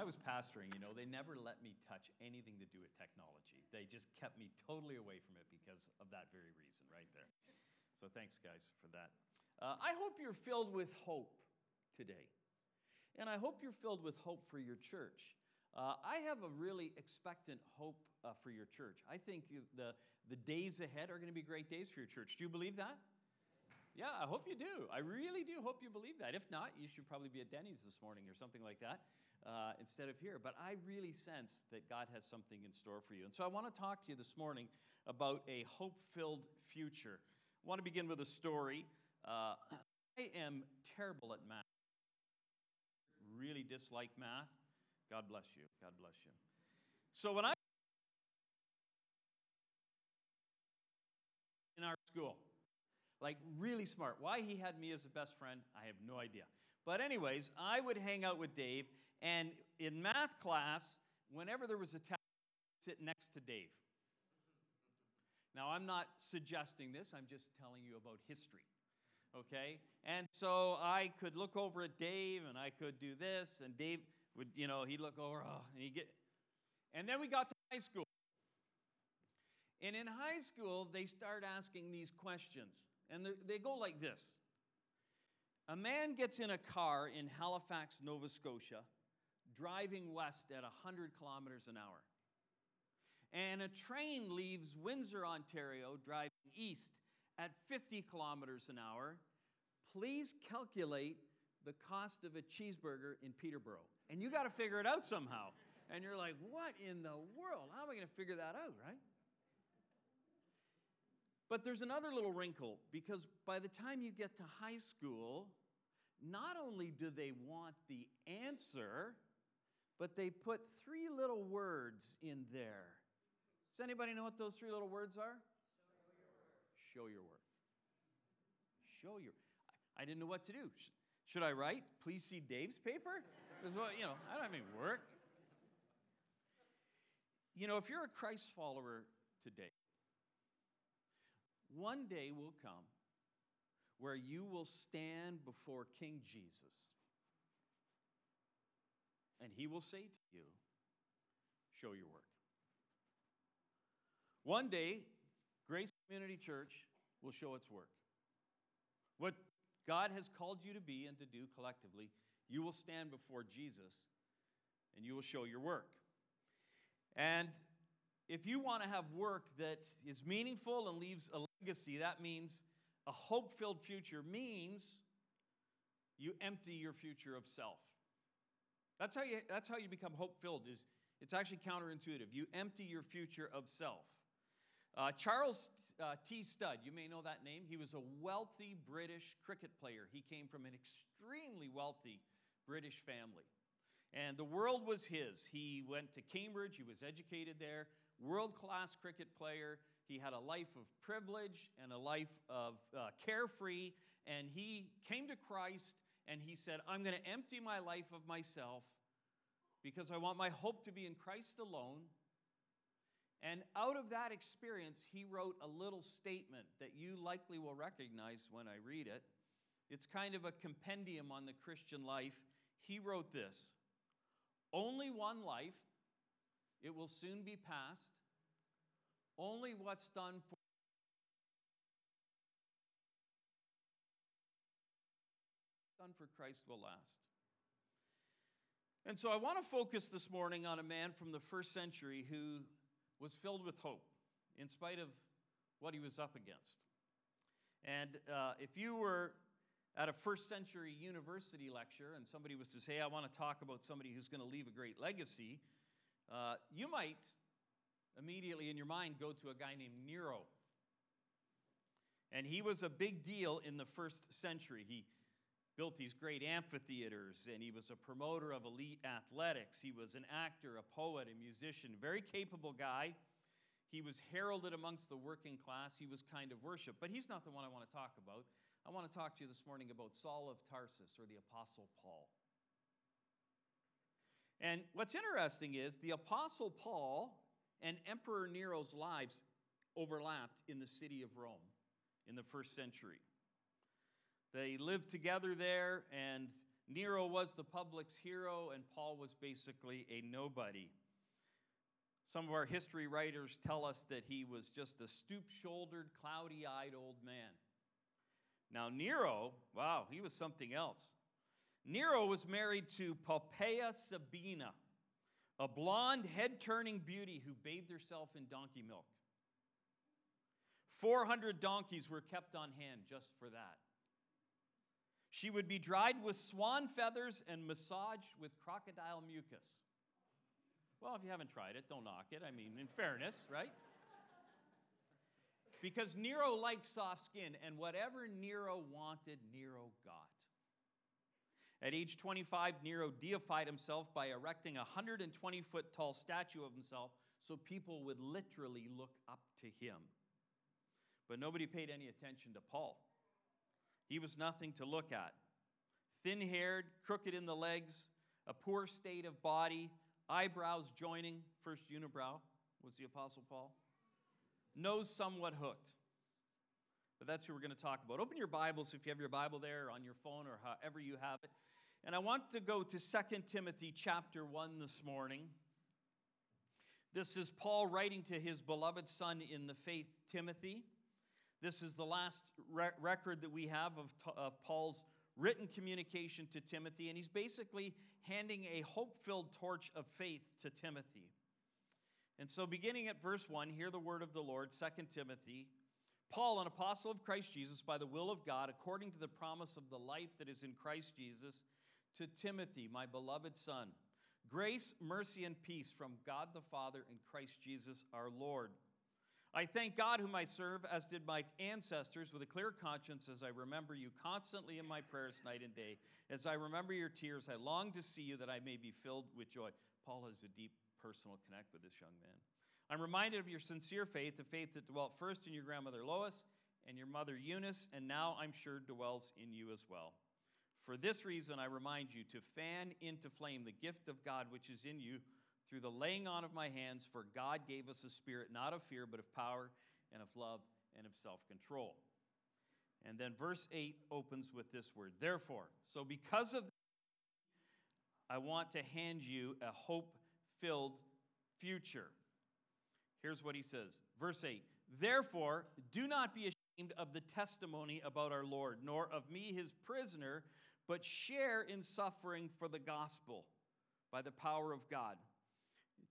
I was pastoring, you know, they never let me touch anything to do with technology. They just kept me totally away from it because of that very reason, right there. So thanks, guys, for that. Uh, I hope you're filled with hope today. And I hope you're filled with hope for your church. Uh, I have a really expectant hope uh, for your church. I think the, the days ahead are going to be great days for your church. Do you believe that? Yeah, I hope you do. I really do hope you believe that. If not, you should probably be at Denny's this morning or something like that uh, instead of here. But I really sense that God has something in store for you. And so I want to talk to you this morning about a hope filled future. I want to begin with a story. Uh, I am terrible at math, really dislike math. God bless you. God bless you. So when I in our school, like really smart. Why he had me as a best friend, I have no idea. But, anyways, I would hang out with Dave, and in math class, whenever there was a test, sit next to Dave. Now, I'm not suggesting this, I'm just telling you about history. Okay? And so I could look over at Dave and I could do this, and Dave would, you know, he'd look over, oh, and he'd get. And then we got to high school. And in high school, they start asking these questions. And they go like this A man gets in a car in Halifax, Nova Scotia, driving west at 100 kilometers an hour. And a train leaves Windsor, Ontario, driving east at 50 kilometers an hour. Please calculate the cost of a cheeseburger in Peterborough. And you got to figure it out somehow. And you're like, what in the world? How am I going to figure that out, right? But there's another little wrinkle because by the time you get to high school, not only do they want the answer, but they put three little words in there. Does anybody know what those three little words are? Show your work. Show your. I didn't know what to do. Should I write? Please see Dave's paper. Because well, you know, I don't have any work. You know, if you're a Christ follower today, one day will come where you will stand before King Jesus and he will say to you, Show your work. One day, Grace Community Church will show its work. What God has called you to be and to do collectively, you will stand before Jesus and you will show your work. And if you want to have work that is meaningful and leaves a legacy, that means a hope filled future means you empty your future of self. That's how you, that's how you become hope filled is it's actually counterintuitive. You empty your future of self. Uh, Charles uh, T. Studd, you may know that name. He was a wealthy British cricket player. He came from an extremely wealthy British family. And the world was his. He went to Cambridge, he was educated there world class cricket player. He had a life of privilege and a life of uh, carefree. And he came to Christ and he said, I'm going to empty my life of myself because I want my hope to be in Christ alone. And out of that experience, he wrote a little statement that you likely will recognize when I read it. It's kind of a compendium on the Christian life. He wrote this Only one life it will soon be past. Only what's done for Christ will last. And so I want to focus this morning on a man from the first century who was filled with hope in spite of what he was up against. And uh, if you were at a first century university lecture and somebody was to say, I want to talk about somebody who's going to leave a great legacy, uh, you might immediately in your mind go to a guy named Nero. And he was a big deal in the first century. He built these great amphitheaters and he was a promoter of elite athletics. He was an actor, a poet, a musician, very capable guy. He was heralded amongst the working class. He was kind of worshiped. But he's not the one I want to talk about. I want to talk to you this morning about Saul of Tarsus or the Apostle Paul. And what's interesting is the Apostle Paul and Emperor Nero's lives overlapped in the city of Rome in the first century. They lived together there, and Nero was the public's hero, and Paul was basically a nobody. Some of our history writers tell us that he was just a stoop shouldered, cloudy eyed old man. Now, Nero, wow, he was something else. Nero was married to Poppaea Sabina, a blonde, head turning beauty who bathed herself in donkey milk. 400 donkeys were kept on hand just for that. She would be dried with swan feathers and massaged with crocodile mucus. Well, if you haven't tried it, don't knock it. I mean, in fairness, right? Because Nero liked soft skin, and whatever Nero wanted, Nero got. At age 25, Nero deified himself by erecting a 120 foot tall statue of himself so people would literally look up to him. But nobody paid any attention to Paul. He was nothing to look at. Thin haired, crooked in the legs, a poor state of body, eyebrows joining, first unibrow was the Apostle Paul, nose somewhat hooked. But that's who we're going to talk about. Open your Bibles if you have your Bible there, or on your phone, or however you have it. And I want to go to 2 Timothy chapter 1 this morning. This is Paul writing to his beloved son in the faith, Timothy. This is the last re- record that we have of, of Paul's written communication to Timothy, and he's basically handing a hope filled torch of faith to Timothy. And so, beginning at verse 1, hear the word of the Lord, 2 Timothy. Paul, an apostle of Christ Jesus, by the will of God, according to the promise of the life that is in Christ Jesus, to Timothy, my beloved son. Grace, mercy, and peace from God the Father and Christ Jesus our Lord. I thank God, whom I serve, as did my ancestors, with a clear conscience, as I remember you constantly in my prayers night and day. As I remember your tears, I long to see you that I may be filled with joy. Paul has a deep personal connect with this young man. I'm reminded of your sincere faith, the faith that dwelt first in your grandmother Lois and your mother Eunice, and now I'm sure dwells in you as well. For this reason, I remind you to fan into flame the gift of God which is in you through the laying on of my hands, for God gave us a spirit not of fear, but of power and of love and of self control. And then verse 8 opens with this word, therefore. So, because of I want to hand you a hope filled future. Here's what he says, verse 8 Therefore, do not be ashamed of the testimony about our Lord, nor of me, his prisoner, but share in suffering for the gospel by the power of God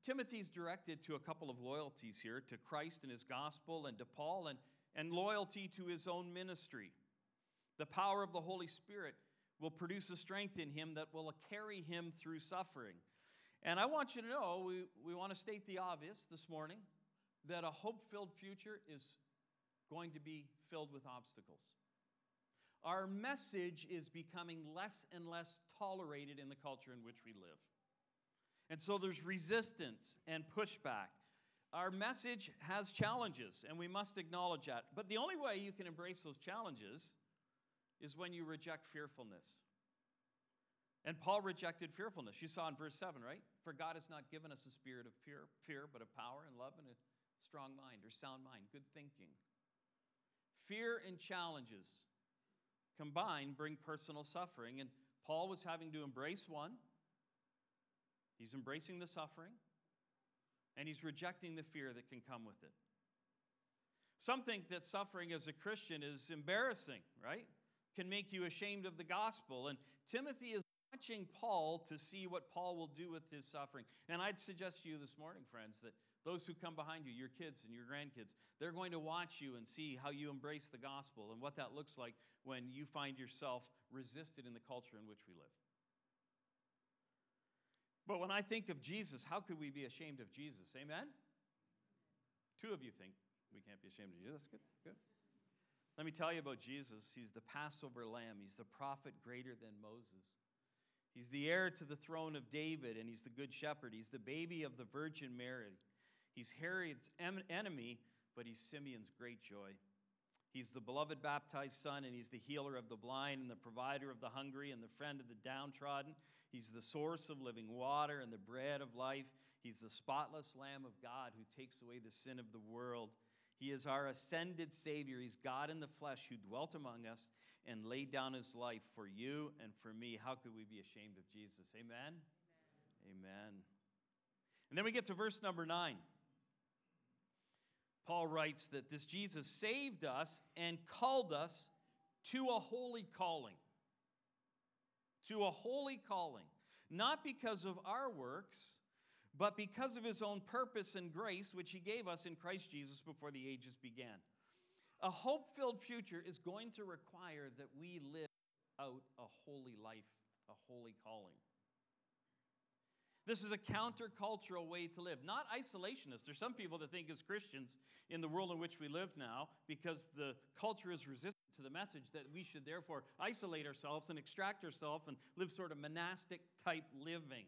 Timothy's directed to a couple of loyalties here to Christ and his gospel, and to Paul, and, and loyalty to his own ministry. The power of the Holy Spirit will produce a strength in him that will carry him through suffering. And I want you to know, we, we want to state the obvious this morning that a hope filled future is going to be filled with obstacles. Our message is becoming less and less tolerated in the culture in which we live. And so there's resistance and pushback. Our message has challenges, and we must acknowledge that. But the only way you can embrace those challenges is when you reject fearfulness. And Paul rejected fearfulness. You saw in verse 7, right? For God has not given us a spirit of fear, fear, but of power and love and a strong mind or sound mind, good thinking. Fear and challenges combined bring personal suffering, and Paul was having to embrace one He's embracing the suffering and he's rejecting the fear that can come with it. Some think that suffering as a Christian is embarrassing, right? Can make you ashamed of the gospel. And Timothy is watching Paul to see what Paul will do with his suffering. And I'd suggest to you this morning, friends, that those who come behind you, your kids and your grandkids, they're going to watch you and see how you embrace the gospel and what that looks like when you find yourself resisted in the culture in which we live. But when I think of Jesus, how could we be ashamed of Jesus? Amen? Two of you think we can't be ashamed of Jesus. Good, good. Let me tell you about Jesus. He's the Passover lamb, he's the prophet greater than Moses. He's the heir to the throne of David, and he's the good shepherd. He's the baby of the Virgin Mary. He's Herod's enemy, but he's Simeon's great joy. He's the beloved baptized son, and he's the healer of the blind, and the provider of the hungry, and the friend of the downtrodden. He's the source of living water and the bread of life. He's the spotless Lamb of God who takes away the sin of the world. He is our ascended Savior. He's God in the flesh who dwelt among us. and laid down his life for you and for me. How could we be ashamed of Jesus? Amen? Amen. Amen. And then we get to verse number nine. Paul writes that this Jesus saved us and called us to a holy calling. To a holy calling. Not because of our works, but because of his own purpose and grace, which he gave us in Christ Jesus before the ages began. A hope filled future is going to require that we live out a holy life, a holy calling. This is a countercultural way to live, not isolationist. There's some people that think, as Christians, in the world in which we live now, because the culture is resistant to the message, that we should therefore isolate ourselves and extract ourselves and live sort of monastic type living.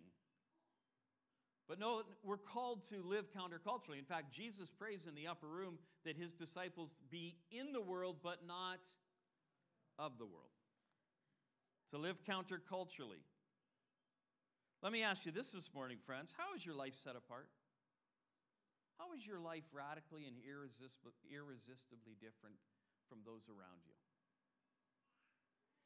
But no, we're called to live counterculturally. In fact, Jesus prays in the upper room that his disciples be in the world, but not of the world. To live counterculturally. Let me ask you this this morning, friends. How is your life set apart? How is your life radically and irresistibly different from those around you?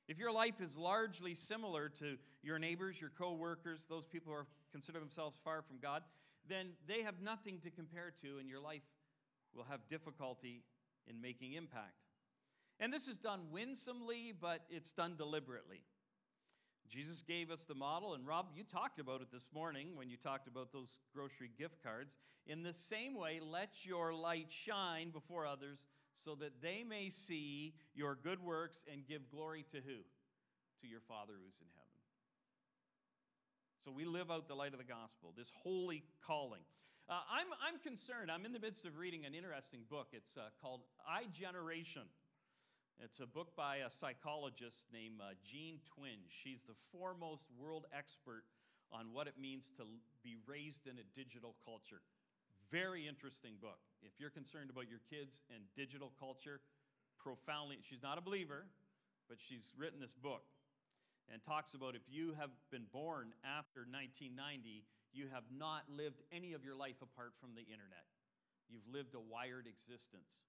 If your life is largely similar to your neighbors, your co-workers, those people who are, consider themselves far from God, then they have nothing to compare to, and your life will have difficulty in making impact. And this is done winsomely, but it's done deliberately. Jesus gave us the model, and Rob, you talked about it this morning when you talked about those grocery gift cards. In the same way, let your light shine before others so that they may see your good works and give glory to who? To your Father who's in heaven. So we live out the light of the gospel, this holy calling. Uh, I'm, I'm concerned. I'm in the midst of reading an interesting book. It's uh, called Generation. It's a book by a psychologist named uh, Jean Twenge. She's the foremost world expert on what it means to be raised in a digital culture. Very interesting book. If you're concerned about your kids and digital culture, profoundly, she's not a believer, but she's written this book and talks about if you have been born after 1990, you have not lived any of your life apart from the internet. You've lived a wired existence.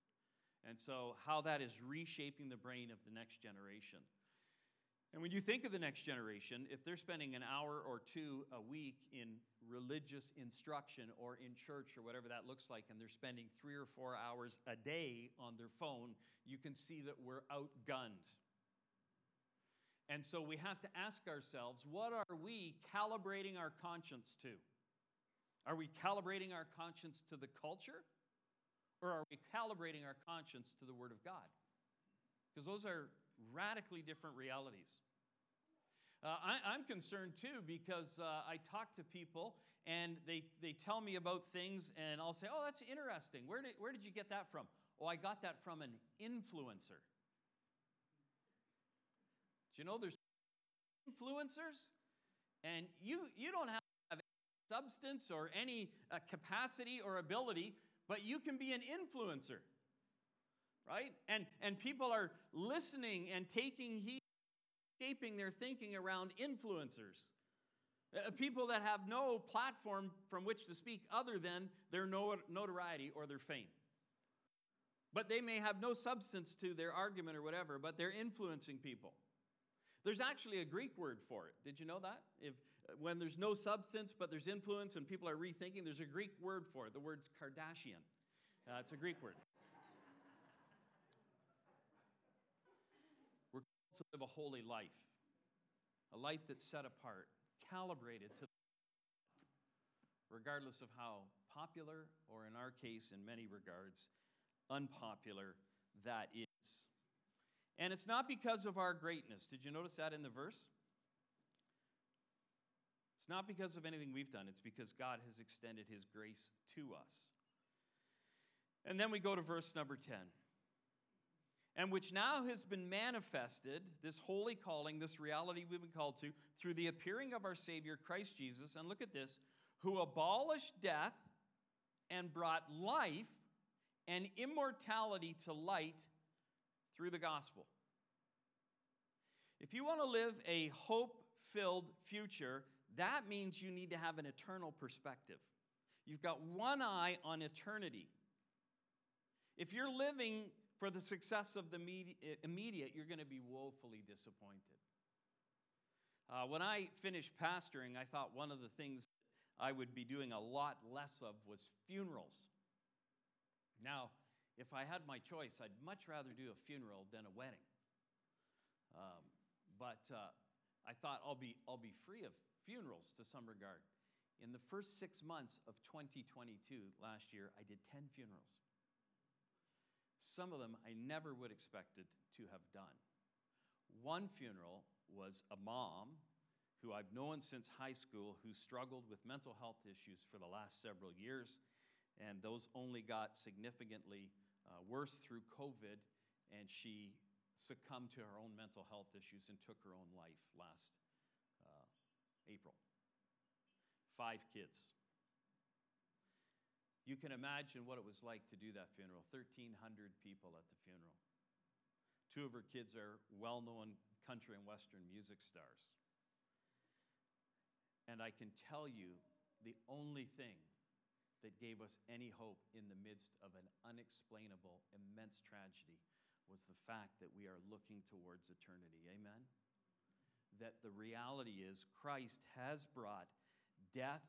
And so, how that is reshaping the brain of the next generation. And when you think of the next generation, if they're spending an hour or two a week in religious instruction or in church or whatever that looks like, and they're spending three or four hours a day on their phone, you can see that we're outgunned. And so we have to ask ourselves what are we calibrating our conscience to? Are we calibrating our conscience to the culture? Or are we calibrating our conscience to the Word of God? Because those are radically different realities. Uh, I, am concerned too because uh, I talk to people and they, they tell me about things, and I'll say, Oh, that's interesting. Where did, where did you get that from? Oh, I got that from an influencer. Do you know there's influencers? And you, you don't have substance or any uh, capacity or ability but you can be an influencer, right? And, and people are listening and taking heed, shaping their thinking around influencers. Uh, people that have no platform from which to speak other than their notoriety or their fame. But they may have no substance to their argument or whatever, but they're influencing people. There's actually a Greek word for it. Did you know that? If, when there's no substance but there's influence and people are rethinking, there's a Greek word for it. The word's Kardashian. Uh, it's a Greek word. We're called to live a holy life, a life that's set apart, calibrated to regardless of how popular, or in our case, in many regards, unpopular that is. And it's not because of our greatness. Did you notice that in the verse? It's not because of anything we've done, it's because God has extended His grace to us. And then we go to verse number 10. And which now has been manifested, this holy calling, this reality we've been called to, through the appearing of our Savior, Christ Jesus. And look at this who abolished death and brought life and immortality to light through the gospel. If you want to live a hope filled future, that means you need to have an eternal perspective. You've got one eye on eternity. If you're living for the success of the immediate, you're going to be woefully disappointed. Uh, when I finished pastoring, I thought one of the things I would be doing a lot less of was funerals. Now, if I had my choice, I'd much rather do a funeral than a wedding. Um, but uh, I thought I'll be, I'll be free of funerals to some regard. In the first six months of 2022, last year, I did 10 funerals. Some of them I never would expected to have done. One funeral was a mom who I've known since high school who struggled with mental health issues for the last several years, and those only got significantly uh, worse through COVID, and she succumbed to her own mental health issues and took her own life last uh, April. Five kids. You can imagine what it was like to do that funeral 1,300 people at the funeral. Two of her kids are well known country and Western music stars. And I can tell you the only thing that gave us any hope in the midst of an unexplainable, immense tragedy was the fact that we are looking towards eternity. Amen? That the reality is Christ has brought death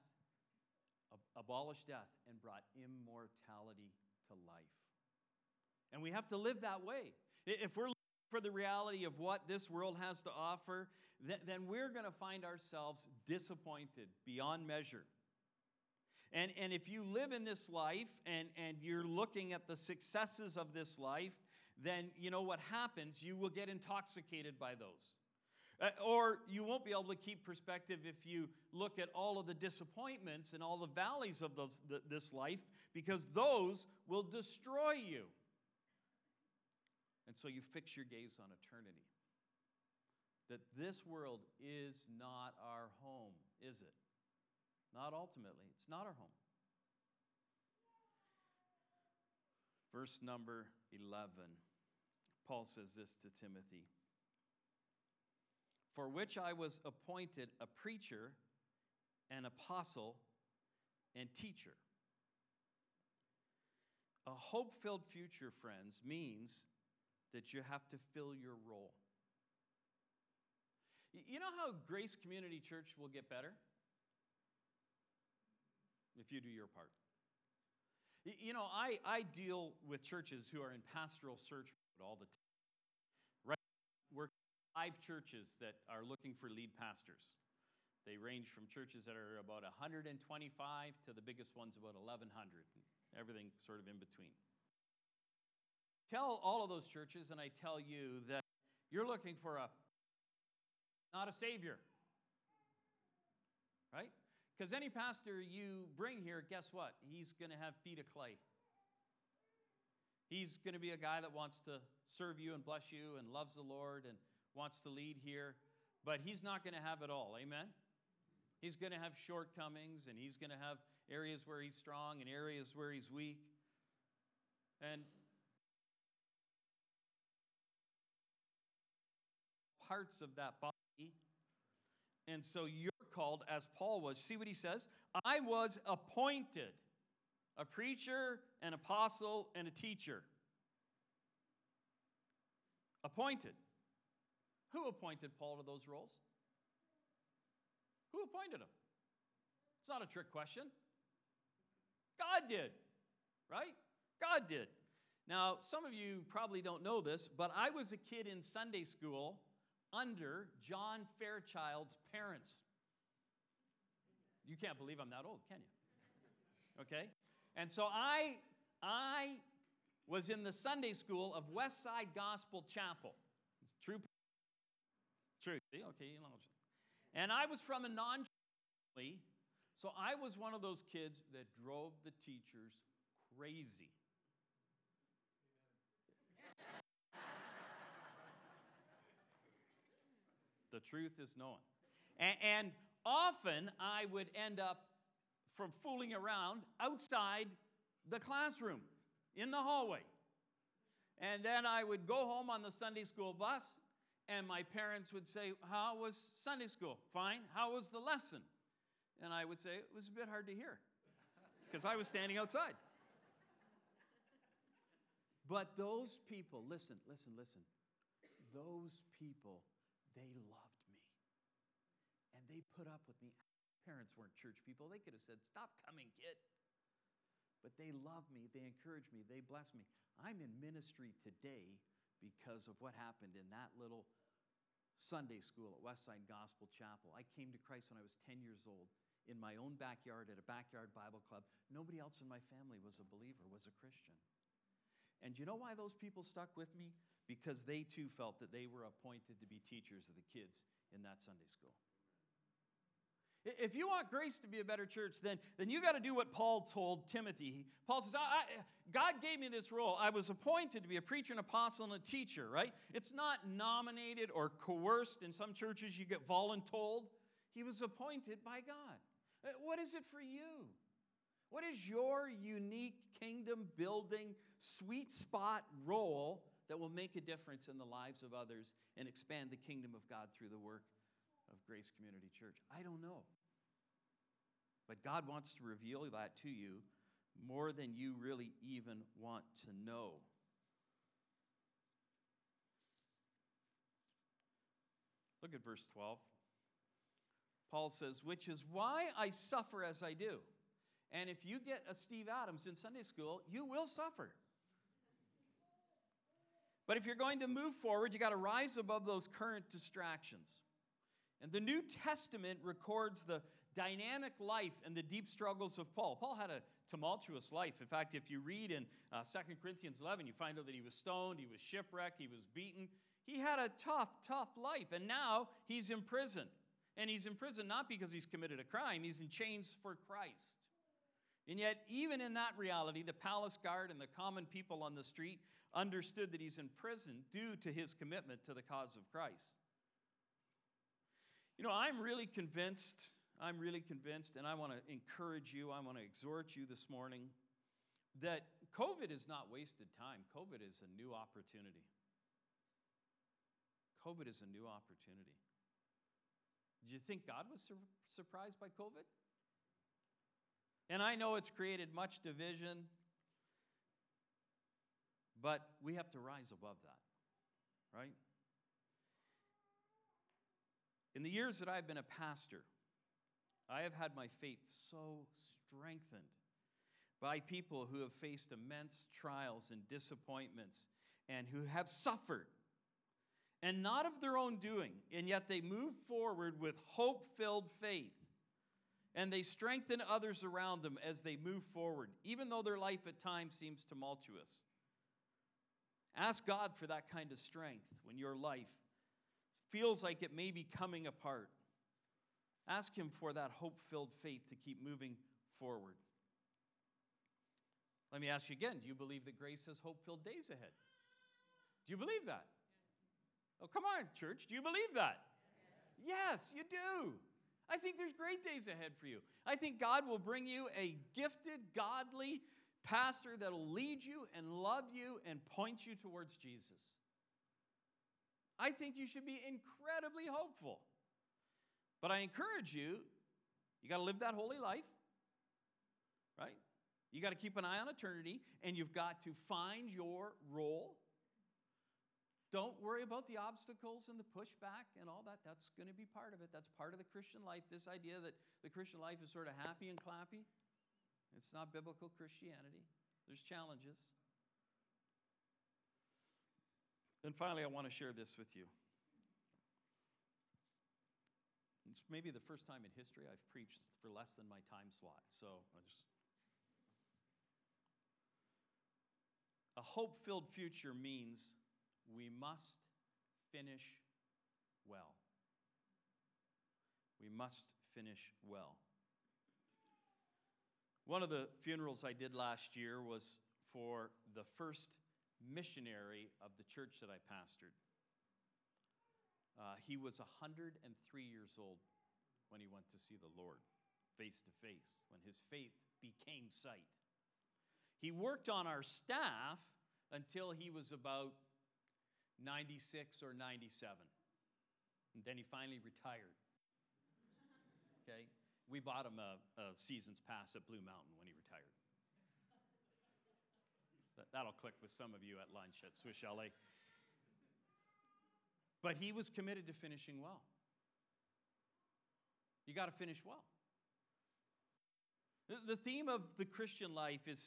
abolished death and brought immortality to life. And we have to live that way. If we're looking for the reality of what this world has to offer, then we're going to find ourselves disappointed beyond measure. And, and if you live in this life and, and you're looking at the successes of this life, then you know what happens? You will get intoxicated by those. Uh, or you won't be able to keep perspective if you look at all of the disappointments and all the valleys of those, th- this life, because those will destroy you. And so you fix your gaze on eternity. That this world is not our home, is it? Not ultimately. It's not our home. Verse number 11, Paul says this to Timothy for which I was appointed a preacher, an apostle, and teacher. A hope filled future, friends, means that you have to fill your role. You know how Grace Community Church will get better? If you do your part. You know, I, I deal with churches who are in pastoral search mode all the time. Right? We're five churches that are looking for lead pastors. They range from churches that are about 125 to the biggest ones about 1,100, everything sort of in between. Tell all of those churches, and I tell you that you're looking for a not a savior, right? Because any pastor you bring here, guess what? He's going to have feet of clay. He's going to be a guy that wants to serve you and bless you and loves the Lord and wants to lead here, but he's not going to have it all. Amen? He's going to have shortcomings and he's going to have areas where he's strong and areas where he's weak. And parts of that body. And so you're called, as Paul was. See what he says? I was appointed a preacher, an apostle, and a teacher. Appointed. Who appointed Paul to those roles? Who appointed him? It's not a trick question. God did, right? God did. Now, some of you probably don't know this, but I was a kid in Sunday school under John Fairchild's parents. You can't believe I'm that old, can you? Okay? And so I I was in the Sunday school of Westside Gospel Chapel. True True. Okay. And I was from a non family, so I was one of those kids that drove the teachers crazy. the truth is known. And, and often I would end up from fooling around outside the classroom, in the hallway. And then I would go home on the Sunday school bus and my parents would say, How was Sunday school? Fine. How was the lesson? And I would say, It was a bit hard to hear because I was standing outside. But those people, listen, listen, listen. Those people, they loved me. And they put up with me. Parents weren't church people. They could have said, Stop coming, kid. But they love me, they encourage me, they bless me. I'm in ministry today because of what happened in that little Sunday school at Westside Gospel Chapel. I came to Christ when I was 10 years old in my own backyard at a backyard Bible club. Nobody else in my family was a believer, was a Christian. And you know why those people stuck with me? Because they too felt that they were appointed to be teachers of the kids in that Sunday school. If you want grace to be a better church, then, then you got to do what Paul told Timothy. Paul says, I, I, God gave me this role. I was appointed to be a preacher, an apostle, and a teacher, right? It's not nominated or coerced. In some churches, you get voluntold. He was appointed by God. Uh, what is it for you? What is your unique kingdom building, sweet spot role that will make a difference in the lives of others and expand the kingdom of God through the work of Grace Community Church? I don't know. But God wants to reveal that to you more than you really even want to know. Look at verse 12. Paul says, Which is why I suffer as I do. And if you get a Steve Adams in Sunday school, you will suffer. But if you're going to move forward, you got to rise above those current distractions. And the New Testament records the dynamic life and the deep struggles of Paul. Paul had a tumultuous life. In fact, if you read in uh, 2 Corinthians 11, you find out that he was stoned, he was shipwrecked, he was beaten. He had a tough, tough life. And now he's in prison. And he's in prison not because he's committed a crime, he's in chains for Christ. And yet, even in that reality, the palace guard and the common people on the street understood that he's in prison due to his commitment to the cause of Christ. You know, I'm really convinced, I'm really convinced, and I want to encourage you, I want to exhort you this morning that COVID is not wasted time. COVID is a new opportunity. COVID is a new opportunity. Do you think God was sur- surprised by COVID? And I know it's created much division, but we have to rise above that, right? In the years that I've been a pastor, I have had my faith so strengthened by people who have faced immense trials and disappointments and who have suffered and not of their own doing, and yet they move forward with hope filled faith and they strengthen others around them as they move forward, even though their life at times seems tumultuous. Ask God for that kind of strength when your life feels like it may be coming apart. Ask Him for that hope filled faith to keep moving forward. Let me ask you again do you believe that grace has hope filled days ahead? Do you believe that? Oh, come on, church. Do you believe that? Yes, yes you do. I think there's great days ahead for you. I think God will bring you a gifted, godly pastor that'll lead you and love you and point you towards Jesus. I think you should be incredibly hopeful. But I encourage you, you got to live that holy life, right? You got to keep an eye on eternity, and you've got to find your role don't worry about the obstacles and the pushback and all that. That's going to be part of it. That's part of the Christian life. This idea that the Christian life is sort of happy and clappy, it's not biblical Christianity. There's challenges. And finally, I want to share this with you. It's maybe the first time in history I've preached for less than my time slot. So I just. A hope filled future means we must finish well. We must finish well. One of the funerals I did last year was for the first missionary of the church that I pastored. Uh, he was 103 years old when he went to see the Lord face to face, when his faith became sight. He worked on our staff until he was about 96 or 97. And then he finally retired. Okay? We bought him a, a season's pass at Blue Mountain when he retired. That'll click with some of you at lunch at Swiss Chalet. But he was committed to finishing well. You got to finish well. The theme of the Christian life is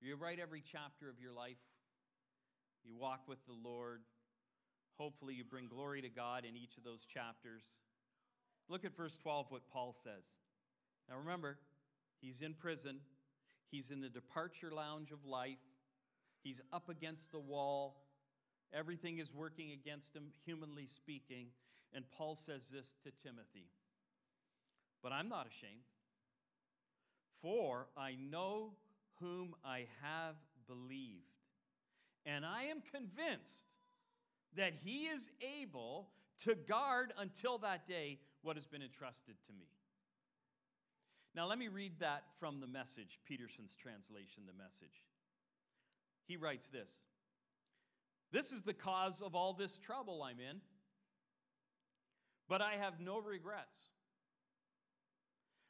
you write every chapter of your life, you walk with the Lord. Hopefully, you bring glory to God in each of those chapters. Look at verse 12, what Paul says. Now remember, he's in prison, he's in the departure lounge of life, he's up against the wall. Everything is working against him, humanly speaking. And Paul says this to Timothy But I'm not ashamed, for I know whom I have believed, and I am convinced that he is able to guard until that day what has been entrusted to me. Now, let me read that from the message, Peterson's translation, the message. He writes this This is the cause of all this trouble I'm in, but I have no regrets.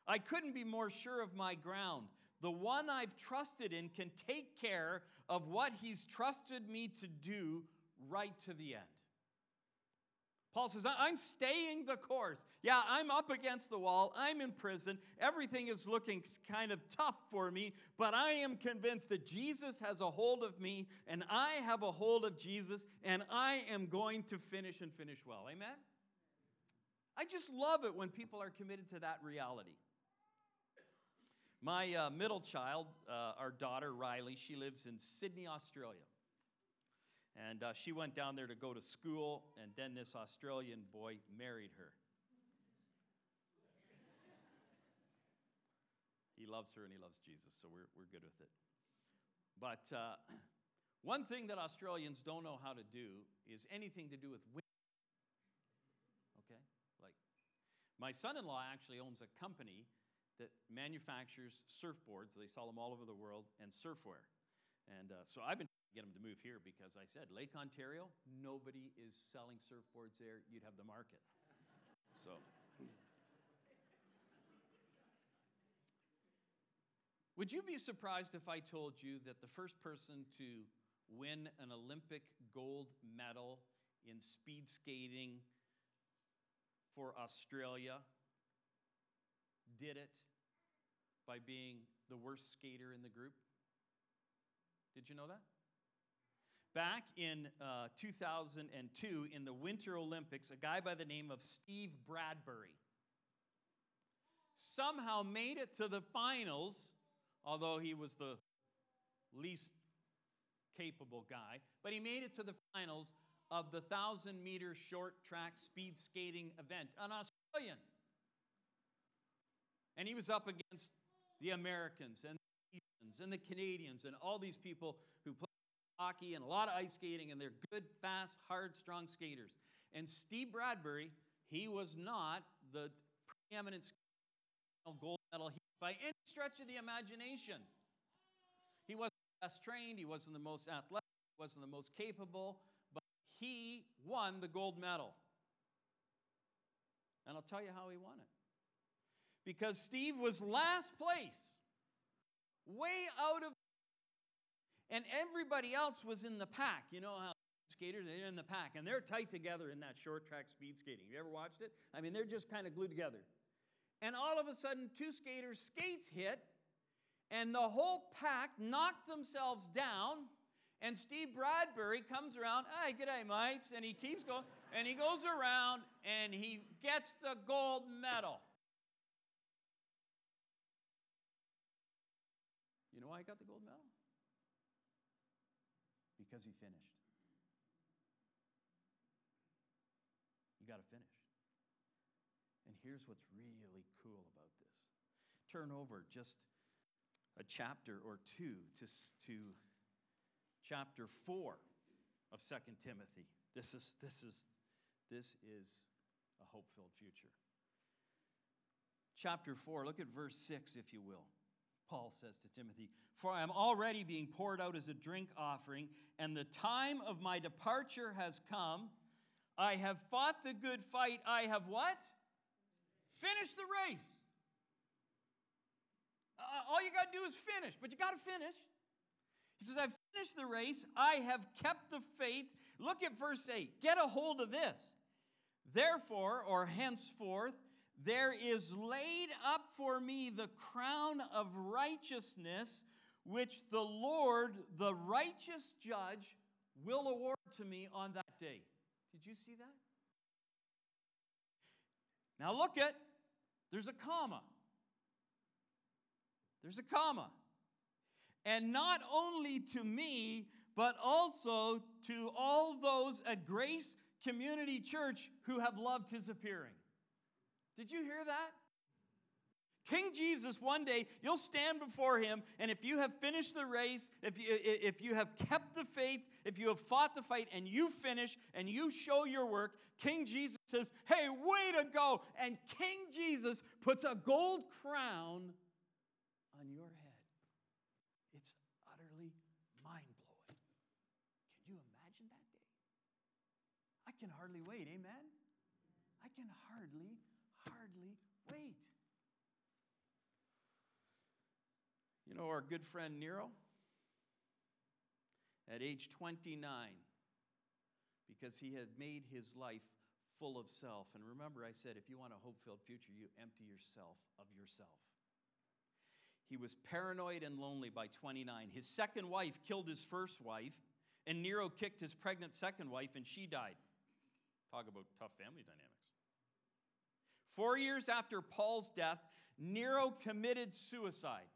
I couldn't be more sure of my ground. The one I've trusted in can take care of what he's trusted me to do right to the end. Paul says, I'm staying the course. Yeah, I'm up against the wall. I'm in prison. Everything is looking kind of tough for me, but I am convinced that Jesus has a hold of me, and I have a hold of Jesus, and I am going to finish and finish well. Amen? I just love it when people are committed to that reality. My uh, middle child, uh, our daughter Riley, she lives in Sydney, Australia. And uh, she went down there to go to school, and then this Australian boy married her. he loves her and he loves Jesus, so we're, we're good with it. But uh, one thing that Australians don't know how to do is anything to do with women. Okay? Like, my son in law actually owns a company that manufactures surfboards. They sell them all over the world and surfwear. And uh, so I've been get them to move here because I said, Lake Ontario, nobody is selling surfboards there. You'd have the market. So. Would you be surprised if I told you that the first person to win an Olympic gold medal in speed skating for Australia did it by being the worst skater in the group? Did you know that? Back in uh, 2002, in the Winter Olympics, a guy by the name of Steve Bradbury somehow made it to the finals, although he was the least capable guy, but he made it to the finals of the 1,000 meter short track speed skating event, an Australian. And he was up against the Americans and the and the Canadians and all these people who played hockey and a lot of ice skating, and they're good, fast, hard, strong skaters. And Steve Bradbury, he was not the preeminent gold medal by any stretch of the imagination. He wasn't the best trained, he wasn't the most athletic, he wasn't the most capable, but he won the gold medal. And I'll tell you how he won it. Because Steve was last place, way out of and everybody else was in the pack. You know how skaters are in the pack, and they're tight together in that short track speed skating. You ever watched it? I mean, they're just kind of glued together. And all of a sudden, two skaters' skates hit, and the whole pack knocked themselves down. And Steve Bradbury comes around, hey, good day, mates. And he keeps going, and he goes around and he gets the gold medal. You know why I got the gold medal? Because he finished. You got to finish. And here's what's really cool about this turn over just a chapter or two to, to chapter 4 of Second Timothy. This is, this is, this is a hope filled future. Chapter 4, look at verse 6, if you will. Paul says to Timothy, For I am already being poured out as a drink offering, and the time of my departure has come. I have fought the good fight. I have what? Finished the race. Uh, all you got to do is finish, but you got to finish. He says, I've finished the race, I have kept the faith. Look at verse 8. Get a hold of this. Therefore, or henceforth, there is laid up for me the crown of righteousness, which the Lord, the righteous judge, will award to me on that day. Did you see that? Now look at, there's a comma. There's a comma. And not only to me, but also to all those at Grace Community Church who have loved his appearing. Did you hear that? King Jesus, one day, you'll stand before him, and if you have finished the race, if you, if you have kept the faith, if you have fought the fight, and you finish and you show your work, King Jesus says, Hey, way to go! And King Jesus puts a gold crown on your head. It's utterly mind blowing. Can you imagine that day? I can hardly wait, amen? I can hardly, hardly wait. You know our good friend Nero? At age 29, because he had made his life full of self. And remember, I said, if you want a hope filled future, you empty yourself of yourself. He was paranoid and lonely by 29. His second wife killed his first wife, and Nero kicked his pregnant second wife, and she died. Talk about tough family dynamics. Four years after Paul's death, Nero committed suicide.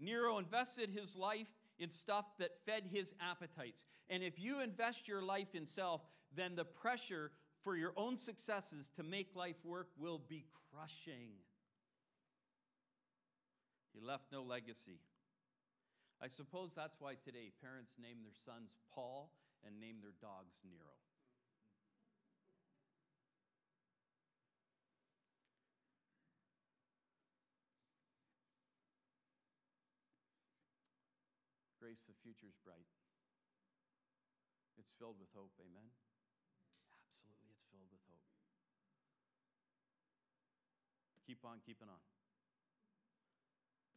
Nero invested his life in stuff that fed his appetites. And if you invest your life in self, then the pressure for your own successes to make life work will be crushing. He left no legacy. I suppose that's why today parents name their sons Paul and name their dogs Nero. Grace, the future's bright. It's filled with hope, amen? Absolutely, it's filled with hope. Keep on keeping on.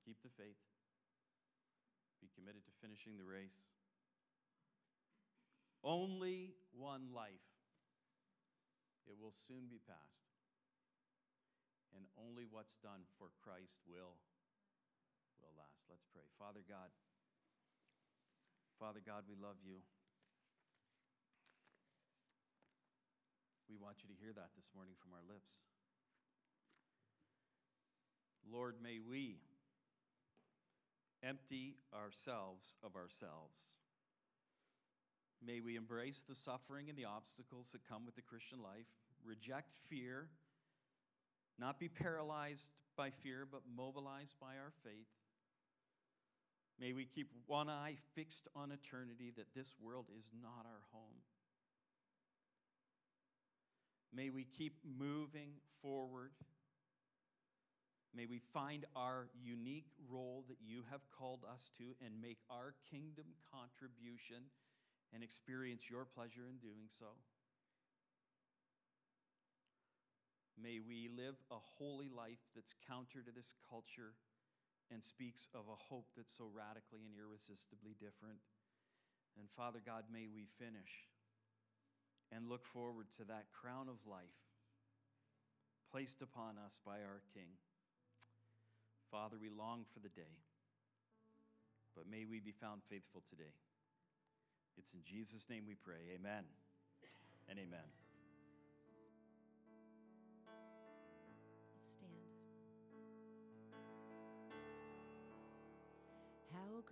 Keep the faith. Be committed to finishing the race. Only one life. It will soon be past. And only what's done for Christ will will last. Let's pray. Father God, Father God, we love you. We want you to hear that this morning from our lips. Lord, may we empty ourselves of ourselves. May we embrace the suffering and the obstacles that come with the Christian life, reject fear, not be paralyzed by fear, but mobilized by our faith. May we keep one eye fixed on eternity, that this world is not our home. May we keep moving forward. May we find our unique role that you have called us to and make our kingdom contribution and experience your pleasure in doing so. May we live a holy life that's counter to this culture and speaks of a hope that's so radically and irresistibly different. And Father God, may we finish and look forward to that crown of life placed upon us by our King. Father, we long for the day, but may we be found faithful today. It's in Jesus' name we pray. Amen and amen. How great.